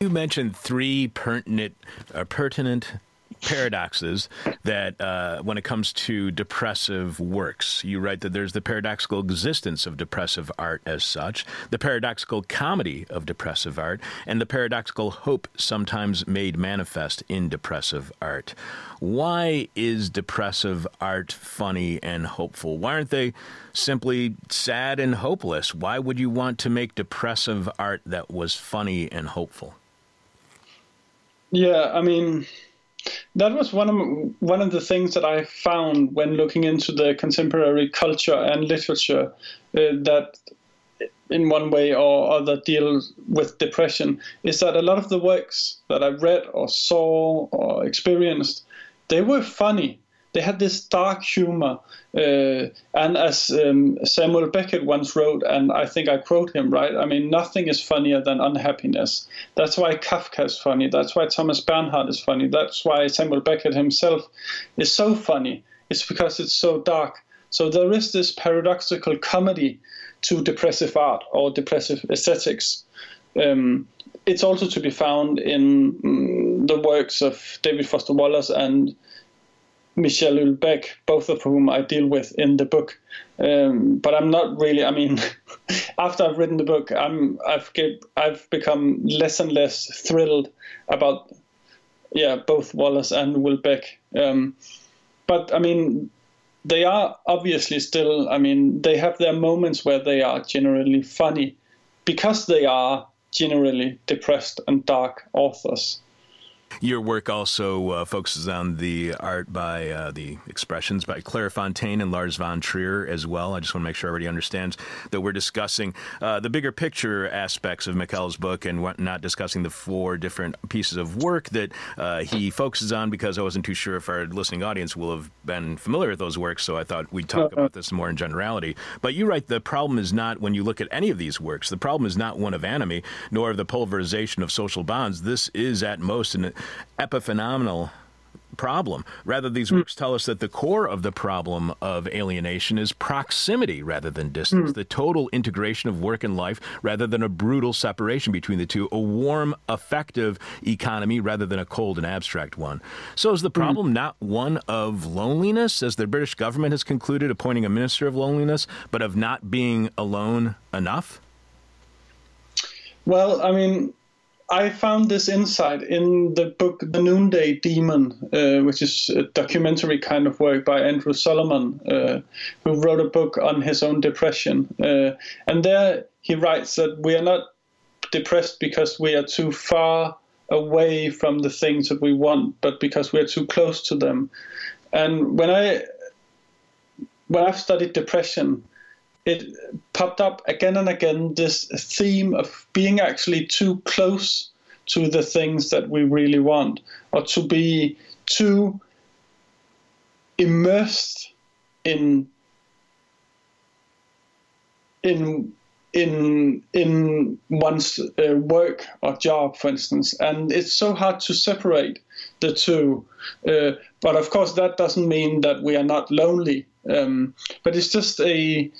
You mentioned three pertinent, uh, pertinent paradoxes that uh, when it comes to depressive works. You write that there's the paradoxical existence of depressive art as such, the paradoxical comedy of depressive art, and the paradoxical hope sometimes made manifest in depressive art. Why is depressive art funny and hopeful? Why aren't they simply sad and hopeless? Why would you want to make depressive art that was funny and hopeful? Yeah, I mean, that was one of one of the things that I found when looking into the contemporary culture and literature uh, that in one way or other deal with depression is that a lot of the works that I read or saw or experienced they were funny they had this dark humor. Uh, and as um, Samuel Beckett once wrote, and I think I quote him right, I mean, nothing is funnier than unhappiness. That's why Kafka is funny. That's why Thomas Bernhard is funny. That's why Samuel Beckett himself is so funny. It's because it's so dark. So there is this paradoxical comedy to depressive art or depressive aesthetics. Um, it's also to be found in mm, the works of David Foster Wallace and Michel Houellebecq, both of whom I deal with in the book. Um, but I'm not really. I mean, [laughs] after I've written the book, I'm I've get, I've become less and less thrilled about yeah both Wallace and Houellebecq. Um, but I mean, they are obviously still. I mean, they have their moments where they are generally funny because they are generally depressed and dark authors. Your work also uh, focuses on the art by uh, the expressions by Claire Fontaine and Lars von Trier as well. I just want to make sure everybody understands that we're discussing uh, the bigger picture aspects of Mikkel's book and not discussing the four different pieces of work that uh, he focuses on because I wasn't too sure if our listening audience will have been familiar with those works, so I thought we'd talk about this more in generality. But you write the problem is not when you look at any of these works, the problem is not one of enemy nor of the pulverization of social bonds. This is at most an epiphenomenal problem. Rather, these mm. works tell us that the core of the problem of alienation is proximity rather than distance, mm. the total integration of work and life rather than a brutal separation between the two, a warm, effective economy rather than a cold and abstract one. So, is the hmm. problem mm. not one of loneliness, as the British government has concluded, appointing a minister of loneliness, but of not being alone enough? Well, I mean, I found this insight in the book The Noonday Demon, uh, which is a documentary kind of work by Andrew Solomon, uh, who wrote a book on his own depression. Uh, and there he writes that we are not depressed because we are too far away from the things that we want, but because we are too close to them. And when I when I've studied depression, it popped up again and again this theme of being actually too close to the things that we really want, or to be too immersed in in in in one's uh, work or job, for instance, and it's so hard to separate the two. Uh, but of course, that doesn't mean that we are not lonely. Um, but it's just a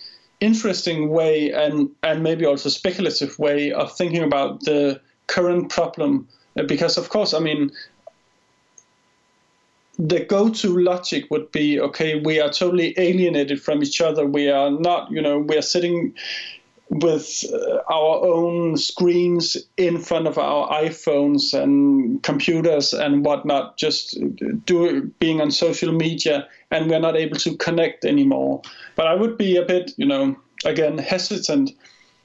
interesting way and and maybe also speculative way of thinking about the current problem. Uh, because of course, I mean, the go-to logic would be okay we are totally alienated from each other we are not you know we are sitting with uh, our own screens in front of our iPhones and computers and whatnot, just do being on social media, and we're not able to connect anymore. But I would be a bit, you know, again hesitant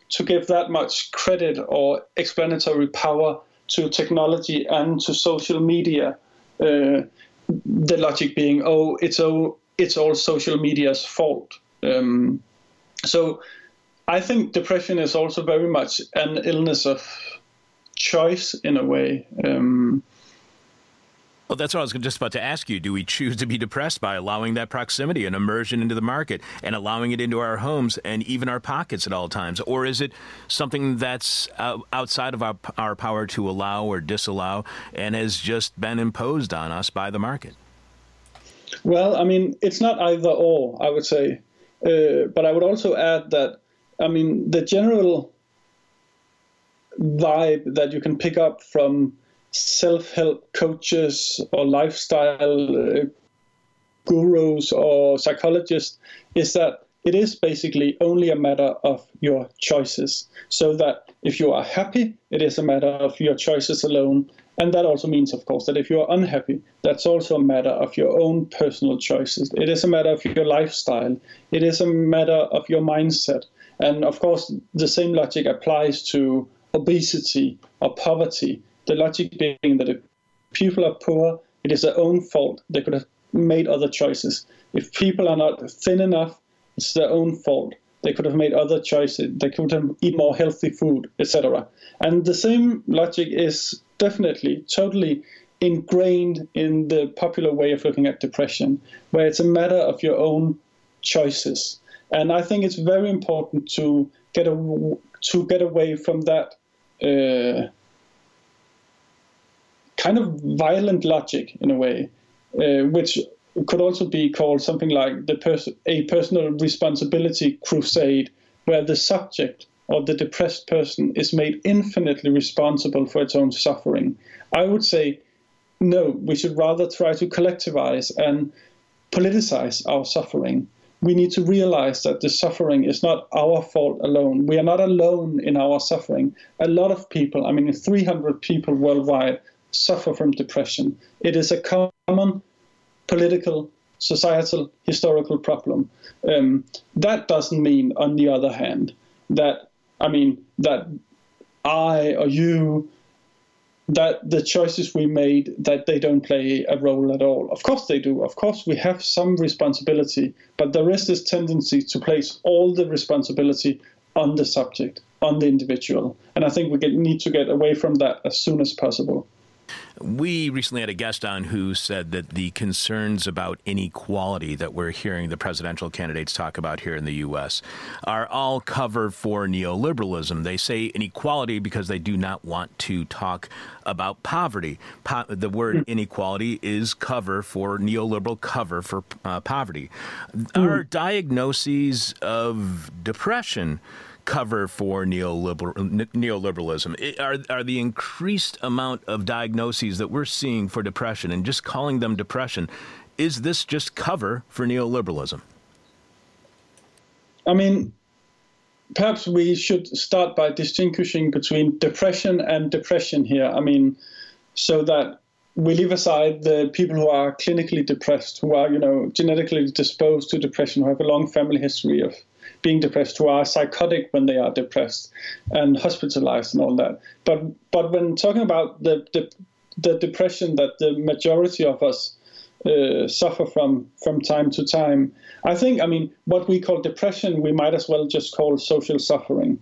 to give that much credit or explanatory power to technology and to social media. Uh, the logic being, oh, it's all it's all social media's fault. Um, so I think depression is also very much an illness of choice in a way. Um, well, that's what I was just about to ask you. Do we choose to be depressed by allowing that proximity and immersion into the market and allowing it into our homes and even our pockets at all times? Or is it something that's uh, outside of our, our power to allow or disallow and has just been imposed on us by the market? Well, I mean, it's not either or, I would say. Uh, but I would also add that I mean, the general vibe that you can pick up from self-help coaches or lifestyle uh, gurus or psychologists is that it is basically only a matter of your choices. So that if you are happy, it is a matter of your choices alone. And that also means, of course, that if you are unhappy, that's also a matter of your own personal choices. It is a matter of your lifestyle. It is a matter of your mindset. And of course, the same logic applies to obesity or poverty. The logic being that if people are poor, it is their own fault. They could have made other choices. If people are not thin enough, it's their own fault. They could have made other choices. They could have eaten more healthy food, etc. And the same logic is definitely totally ingrained in the popular way of looking at depression, where it's a matter of your own choices. And I think it's very important to get a, to get away from that uh, kind of violent logic in a way, uh, which could also be called something like the pers- a personal responsibility crusade, where the subject or the depressed person is made infinitely responsible for its own suffering. I would say, no, we should rather try to collectivize and politicize our suffering we need to realize that the suffering is not our fault alone. We are not alone in our suffering. A lot of people, I mean, 300 people worldwide, suffer from depression. It is a common political, societal, historical problem. Um, that doesn't mean, on the other hand, that, I mean, that I or you that the choices we made that they don't play a role at all. Of course they do. Of course we have some responsibility, but there is this tendency to place all the responsibility on the subject, on the individual. And I think we get, need to get away from that as soon as possible. We recently had a guest on who said that the concerns about inequality that we're hearing the presidential candidates talk about here in the U.S. are all cover for neoliberalism. They say inequality because they do not want to talk about poverty. Po- the word mm. inequality is cover for neoliberal cover for uh, poverty. Our diagnoses of depression cover for neoliberal, neoliberalism? Are, are the increased amount of diagnoses that we're seeing for depression and just calling them depression, is this just cover for neoliberalism? I mean, perhaps we should start by distinguishing between depression and depression here. I mean, so that we leave aside the people who are clinically depressed, who are, you know, genetically disposed to depression, who have a long family history of being depressed who are psychotic when they are depressed and hospitalized and all that. But but when talking about the the, the depression that the majority of us uh, suffer from from time to time, I think I mean what we call depression we might as well just call social suffering.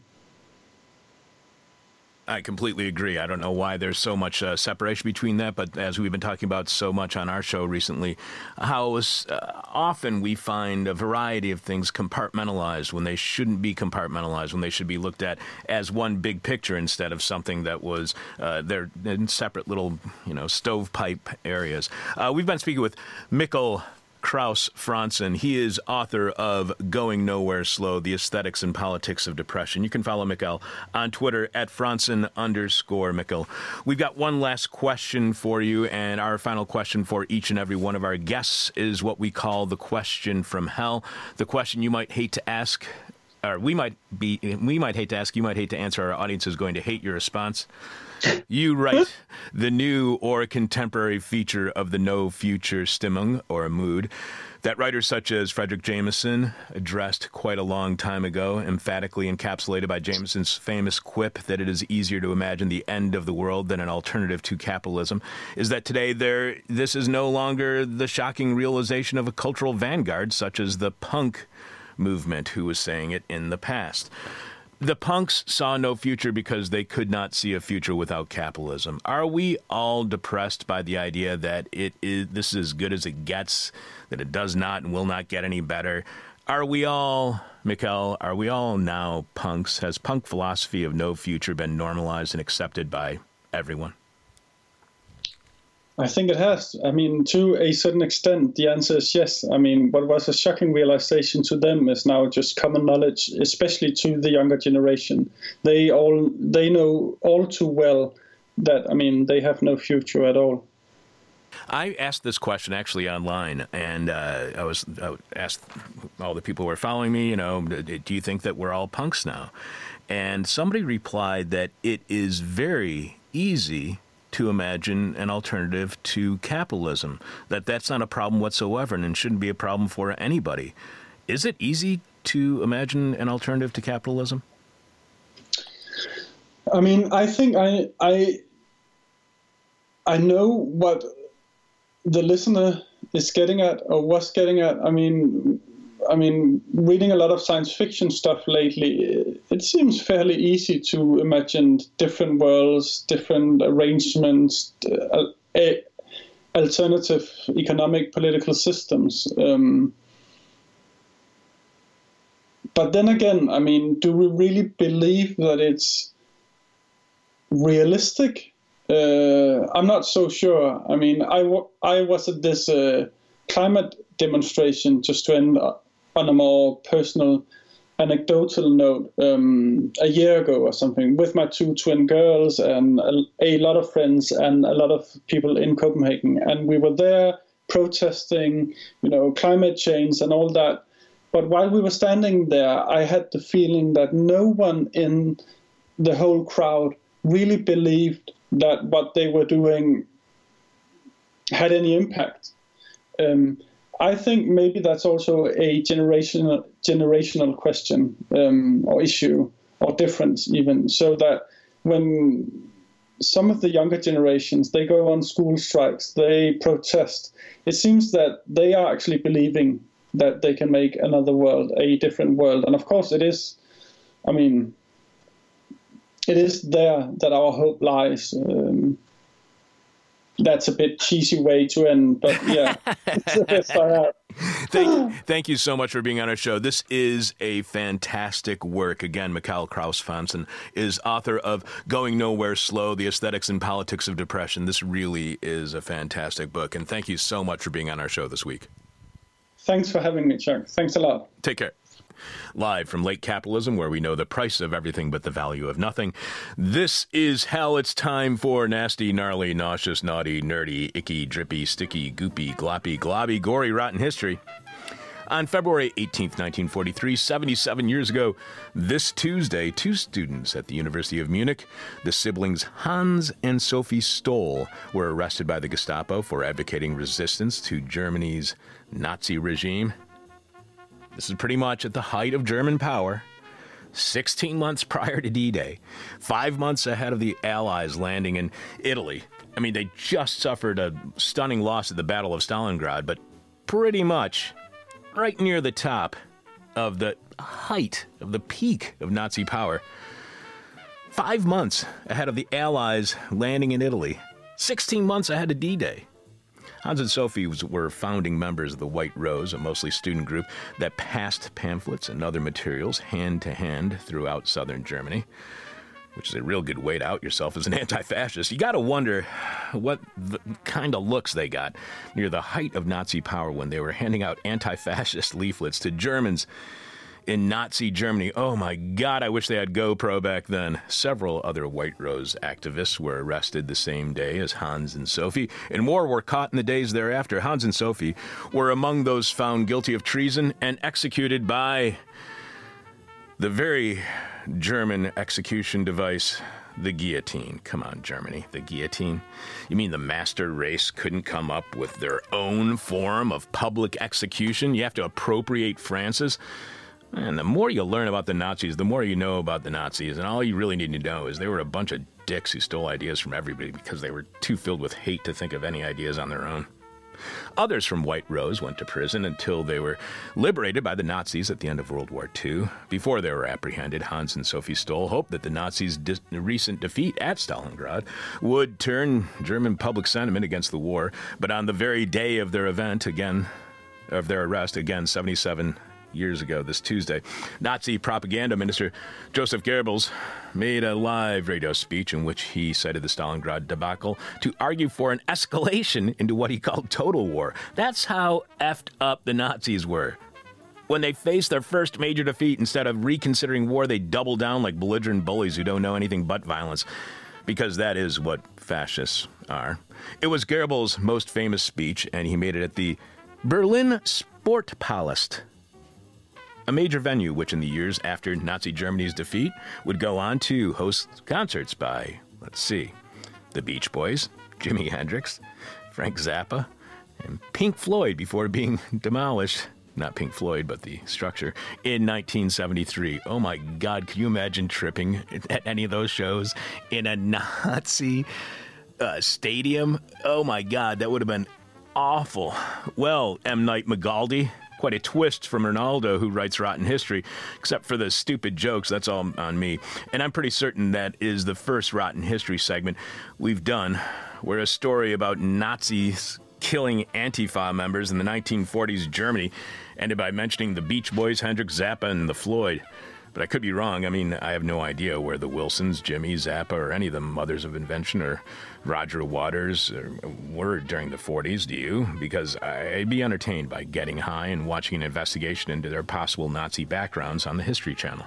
I completely agree. I don't know why there's so much uh, separation between that, but as we've been talking about so much on our show recently, how uh, often we find a variety of things compartmentalized when they shouldn't be compartmentalized, when they should be looked at as one big picture instead of something that was uh, they're in separate little, you know, stovepipe areas. Uh, we've been speaking with Mikkel Krause Frantzen. He is author of Going Nowhere Slow, The Aesthetics and Politics of Depression. You can follow Mikkel on Twitter at Frantzen underscore Mikkel. We've got one last question for you, and our final question for each and every one of our guests is what we call the question from hell. The question you might hate to ask or we might be we might hate to ask you might hate to answer our audience is going to hate your response you [laughs] write the new or contemporary feature of the no future stimmung or mood that writers such as Fredric Jameson addressed quite a long time ago, emphatically encapsulated by Jameson's famous quip that it is easier to imagine the end of the world than an alternative to capitalism, is that today there this is no longer the shocking realization of a cultural vanguard such as the punk movement who was saying it in the past. The punks saw no future because they could not see a future without capitalism. Are we all depressed by the idea that it is this is as good as it gets, that it does not and will not get any better? Are we all, Mikkel, are we all now punks? Has punk philosophy of no future been normalized and accepted by everyone? I think it has. I mean, to a certain extent, the answer is yes. I mean, what was a shocking realization to them is now just common knowledge, especially to the younger generation. They all they know all too well that I mean they have no future at all. I asked this question actually online, and uh, I was I asked all the people who were following me, you know, do you think that we're all punks now? And somebody replied that it is very easy to imagine an alternative to capitalism. That that's not a problem whatsoever, and shouldn't be a problem for anybody. Is it easy to imagine an alternative to capitalism? I mean, I think I I I know what the listener is getting at or was getting at. I mean, I mean, reading a lot of science fiction stuff lately, it seems fairly easy to imagine different worlds, different arrangements, uh, alternative economic political systems. Um, but then again, I mean, do we really believe that it's realistic? Uh, I'm not so sure. I mean, I, w- I was at this uh, climate demonstration just to end on a more personal, anecdotal note, um, a year ago or something, with my two twin girls and a, a lot of friends and a lot of people in Copenhagen, and we were there protesting, you know, climate change and all that. But while we were standing there, I had the feeling that no one in the whole crowd really believed that what they were doing had any impact. Um, I think maybe that's also a generational generational question um, or issue or difference even. So that when some of the younger generations they go on school strikes, they protest. It seems that they are actually believing that they can make another world, a different world, and of course it is. I mean, it is there that our hope lies. Um, that's a bit cheesy way to end, but yeah, it's the best I thank, thank you so much for being on our show. This is a fantastic work. Again, Mikkel Krause Frantzen is author of Going Nowhere Slow The Aesthetics and Politics of Depression. This really is a fantastic book, and thank you so much for being on our show this week. Thanks for having me, Chuck. Thanks a lot. Take care. Live from late capitalism, where we know the price of everything but the value of nothing. This is hell. It's time for nasty, gnarly, nauseous, naughty, nerdy, icky, drippy, sticky, goopy, gloppy, globby, gory, rotten history. On February 18, 1943, 77 years ago, this Tuesday, two students at the University of Munich, the siblings Hans and Sophie Scholl, were arrested by the Gestapo for advocating resistance to Germany's Nazi regime. This is pretty much at the height of German power. 16 months [laughs] prior to D Day, five months ahead of the Allies landing in Italy. I mean, they just suffered a stunning loss at the Battle of Stalingrad, but pretty much right near the top of the height of the peak of Nazi power. five months ahead of the Allies landing in Italy, 16 months ahead of D Day. Hans and Sophie were founding members of the White Rose, a mostly student group that passed pamphlets and other materials hand to hand throughout southern Germany, which is a real good way to out yourself as an anti fascist. You gotta wonder what kind of looks they got near the height of Nazi power when they were handing out anti fascist leaflets to Germans in Nazi Germany. Oh my God, I wish they had GoPro back then. Several other White Rose activists were arrested the same day as Hans and Sophie, and more were caught in the days thereafter. Hans and Sophie were among those found guilty of treason and executed by the very German execution device. The guillotine. Come on, Germany. The guillotine? You mean the master race couldn't come up with their own form of public execution? You have to appropriate France's? And the more you learn about the Nazis, the more you know about the Nazis. And all you really need to know is they were a bunch of dicks who stole ideas from everybody because they were too filled with hate to think of any ideas on their own. Others from White Rose went to prison until they were liberated by the Nazis at the end of World War II. Before they were apprehended, Hans and Sophie Scholl hoped that the Nazis' dis- recent defeat at Stalingrad would turn German public sentiment against the war. But on the very day of their event, again, of their arrest, again, 77 years ago this Tuesday. Nazi propaganda minister Joseph Goebbels made a live radio speech in which he cited the Stalingrad debacle to argue for an escalation into what he called total war. That's how effed up the Nazis were. When they faced their first major defeat, instead of reconsidering war, they double down like belligerent bullies who don't know anything but violence. Because that is what fascists are. It was Goebbels' most famous speech, and he made it at the Berlin Sportpalast a major venue which, in the years after Nazi Germany's defeat, would go on to host concerts by, let's see, the Beach Boys, [laughs] Jimi Hendrix, Frank Zappa, and Pink Floyd before being [laughs] demolished. Not Pink Floyd, but the structure in 1973. Oh my God, can you imagine tripping [laughs] at any of those shows in a Nazi uh, stadium? Oh my God, that would have been awful. Well, M. Night Magaldi, quite a twist from Ronaldo, who writes rotten history, except for the stupid jokes. That's all on me. And I'm pretty certain that is the first rotten history segment we've done, where a story about Nazis killing Antifa members in the 1940s Germany ended by mentioning the Beach Boys, Hendrix Zappa, and the Floyd. But I could be wrong. I mean, I have no idea where the Wilsons, Jimmy, Zappa, or any of the mothers of invention, or Roger Waters uh, were during the 40s. Do you? Because I'd be entertained by getting high and watching an investigation into their possible Nazi backgrounds on the History Channel.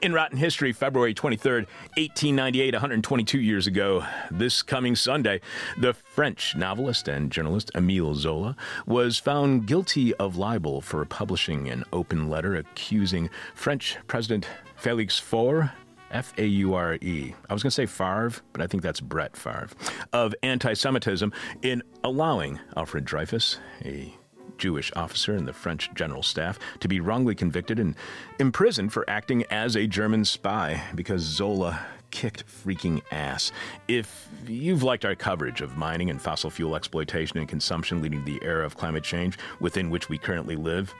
In Rotten History, February 23rd, 1898, 122 years ago, this coming Sunday, the French novelist and journalist Emile Zola was found guilty of libel for publishing an open letter accusing French President Felix Faure F A U R E. I was going to say Favre, but I think that's Brett Favre, of anti Semitism in allowing Alfred Dreyfus, a Jewish officer in the French general staff, to be wrongly convicted and imprisoned for acting as a German spy because Zola kicked freaking ass. If you've liked our coverage of mining and fossil fuel exploitation and consumption leading to the era of climate change within which we currently live,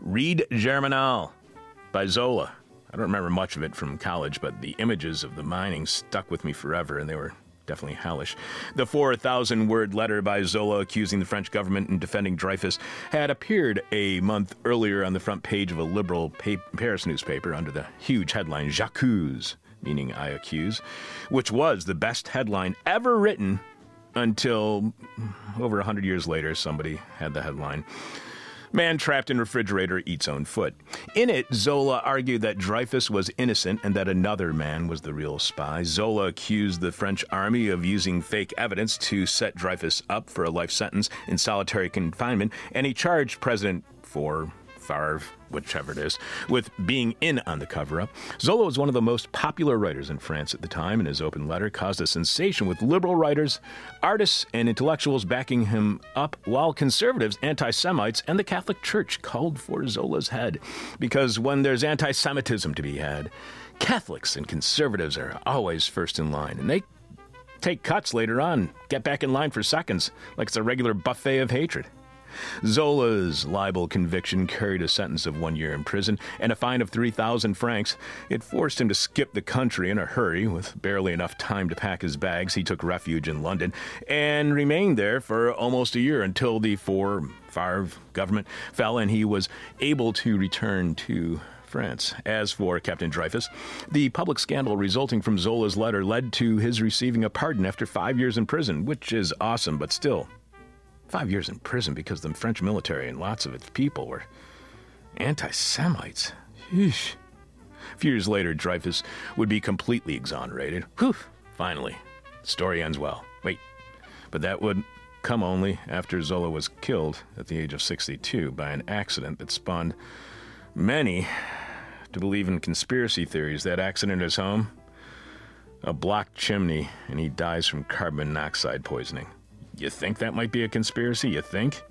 read Germinal by Zola. I don't remember much of it from college, but the images of the mining stuck with me forever, and they were definitely hellish. The 4,000 word letter by Zola accusing the French government and defending Dreyfus had appeared a month earlier on the front page of a liberal Paris newspaper under the huge headline J'accuse, meaning I accuse, which was the best headline ever written until over 100 years later somebody had the headline. Man trapped in refrigerator eats own foot. In it, Zola argued that Dreyfus was innocent and that another man was the real spy. Zola accused the French army of using fake evidence to set Dreyfus up for a life sentence in solitary confinement, and he charged President for Favre, whichever it is, with being in on the cover up. Zola was one of the most popular writers in France at the time, and his open letter caused a sensation with liberal writers, artists, and intellectuals backing him up, while conservatives, anti Semites, and the Catholic Church called for Zola's head. Because when there's anti Semitism to be had, Catholics and conservatives are always first in line, and they take cuts later on, get back in line for seconds, like it's a regular buffet of hatred. Zola's libel conviction carried a sentence of one year in prison and a fine of 3,000 francs. It forced him to skip the country in a hurry. With barely enough time to pack his bags, he took refuge in London and remained there for almost a year until the four Favre government fell and he was able to return to France. As for Captain Dreyfus, the public scandal resulting from Zola's letter led to his receiving a pardon after five years in prison, which is awesome, but still, five years in prison because the French military and lots of its people were anti Semites. A few years later, Dreyfus would be completely exonerated. Whew, finally. The story ends well. Wait, but that would come only after Zola was killed at the age of 62 by an accident that spawned many to believe in conspiracy theories. That accident is home, a blocked chimney, and he dies from carbon monoxide poisoning. You think that might be a conspiracy? You think?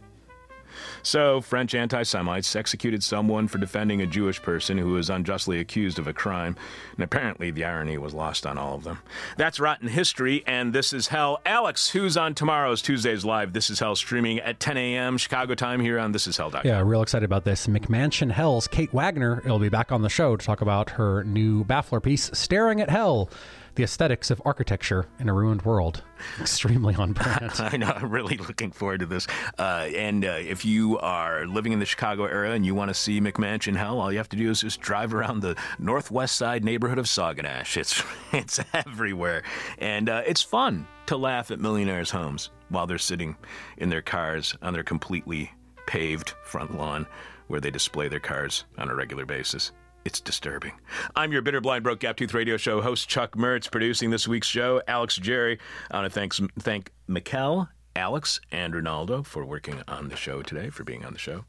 So, French anti Semites executed someone for defending a Jewish person who was unjustly accused of a crime, and apparently the irony was lost on all of them. That's Rotten History, and This Is Hell. Alex, who's on tomorrow's Tuesday's Live? This Is Hell streaming at 10 a.m. Chicago time here on This Is Hell. Yeah, real excited about this. McMansion Hell's Kate Wagner will be back on the show to talk about her new Baffler piece, Staring at Hell the aesthetics of architecture in a ruined world. [laughs] Extremely on brand. [laughs] I know. I'm really looking forward to this. Uh, and uh, if you are living in the Chicago area and you want to see McMansion Hell, all you have to do is just drive around the northwest side neighborhood of Sauganash. It's [laughs] it's everywhere, and uh, it's fun to laugh at millionaires' homes while they're sitting in their cars on their completely paved front lawn where they display their cars on a regular basis. It's disturbing. I'm your bitter, blind, broke, gap tooth radio show host, Chuck Mertz, producing this week's show, Alex Jerry. I want to thank, thank Mikkel, Alex, and Ronaldo for working on the show today, for being on the show.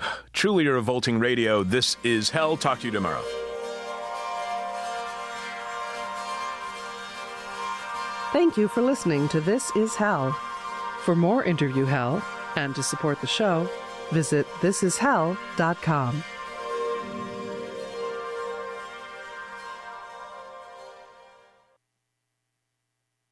[sighs] Truly revolting radio. This is Hell. Talk to you tomorrow. Thank you for listening to This Is Hell. For more interview hell and to support the show, visit thisishell.com.